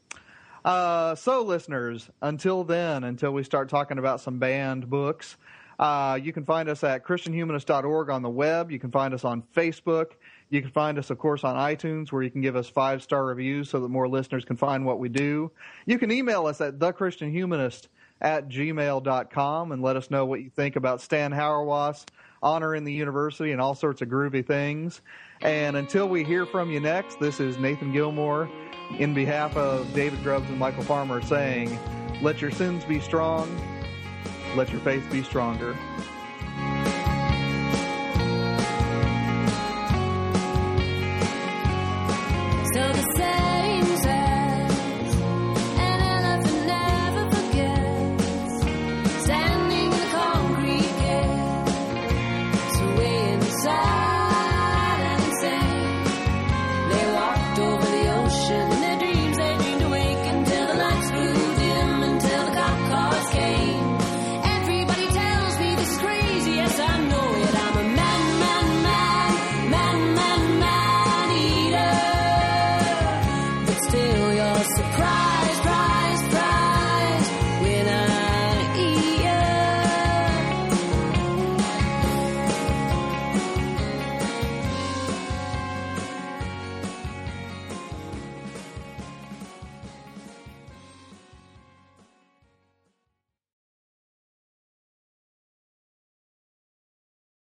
Uh, so, listeners, until then, until we start talking about some banned books, uh, you can find us at ChristianHumanist.org on the web. You can find us on Facebook. You can find us, of course, on iTunes, where you can give us five star reviews so that more listeners can find what we do. You can email us at thechristianhumanist at gmail.com and let us know what you think about Stan Hauerwas, honoring the university, and all sorts of groovy things. And until we hear from you next, this is Nathan Gilmour in behalf of David Grubbs and Michial Farmer saying, Let your sins be strong, let your faith be stronger.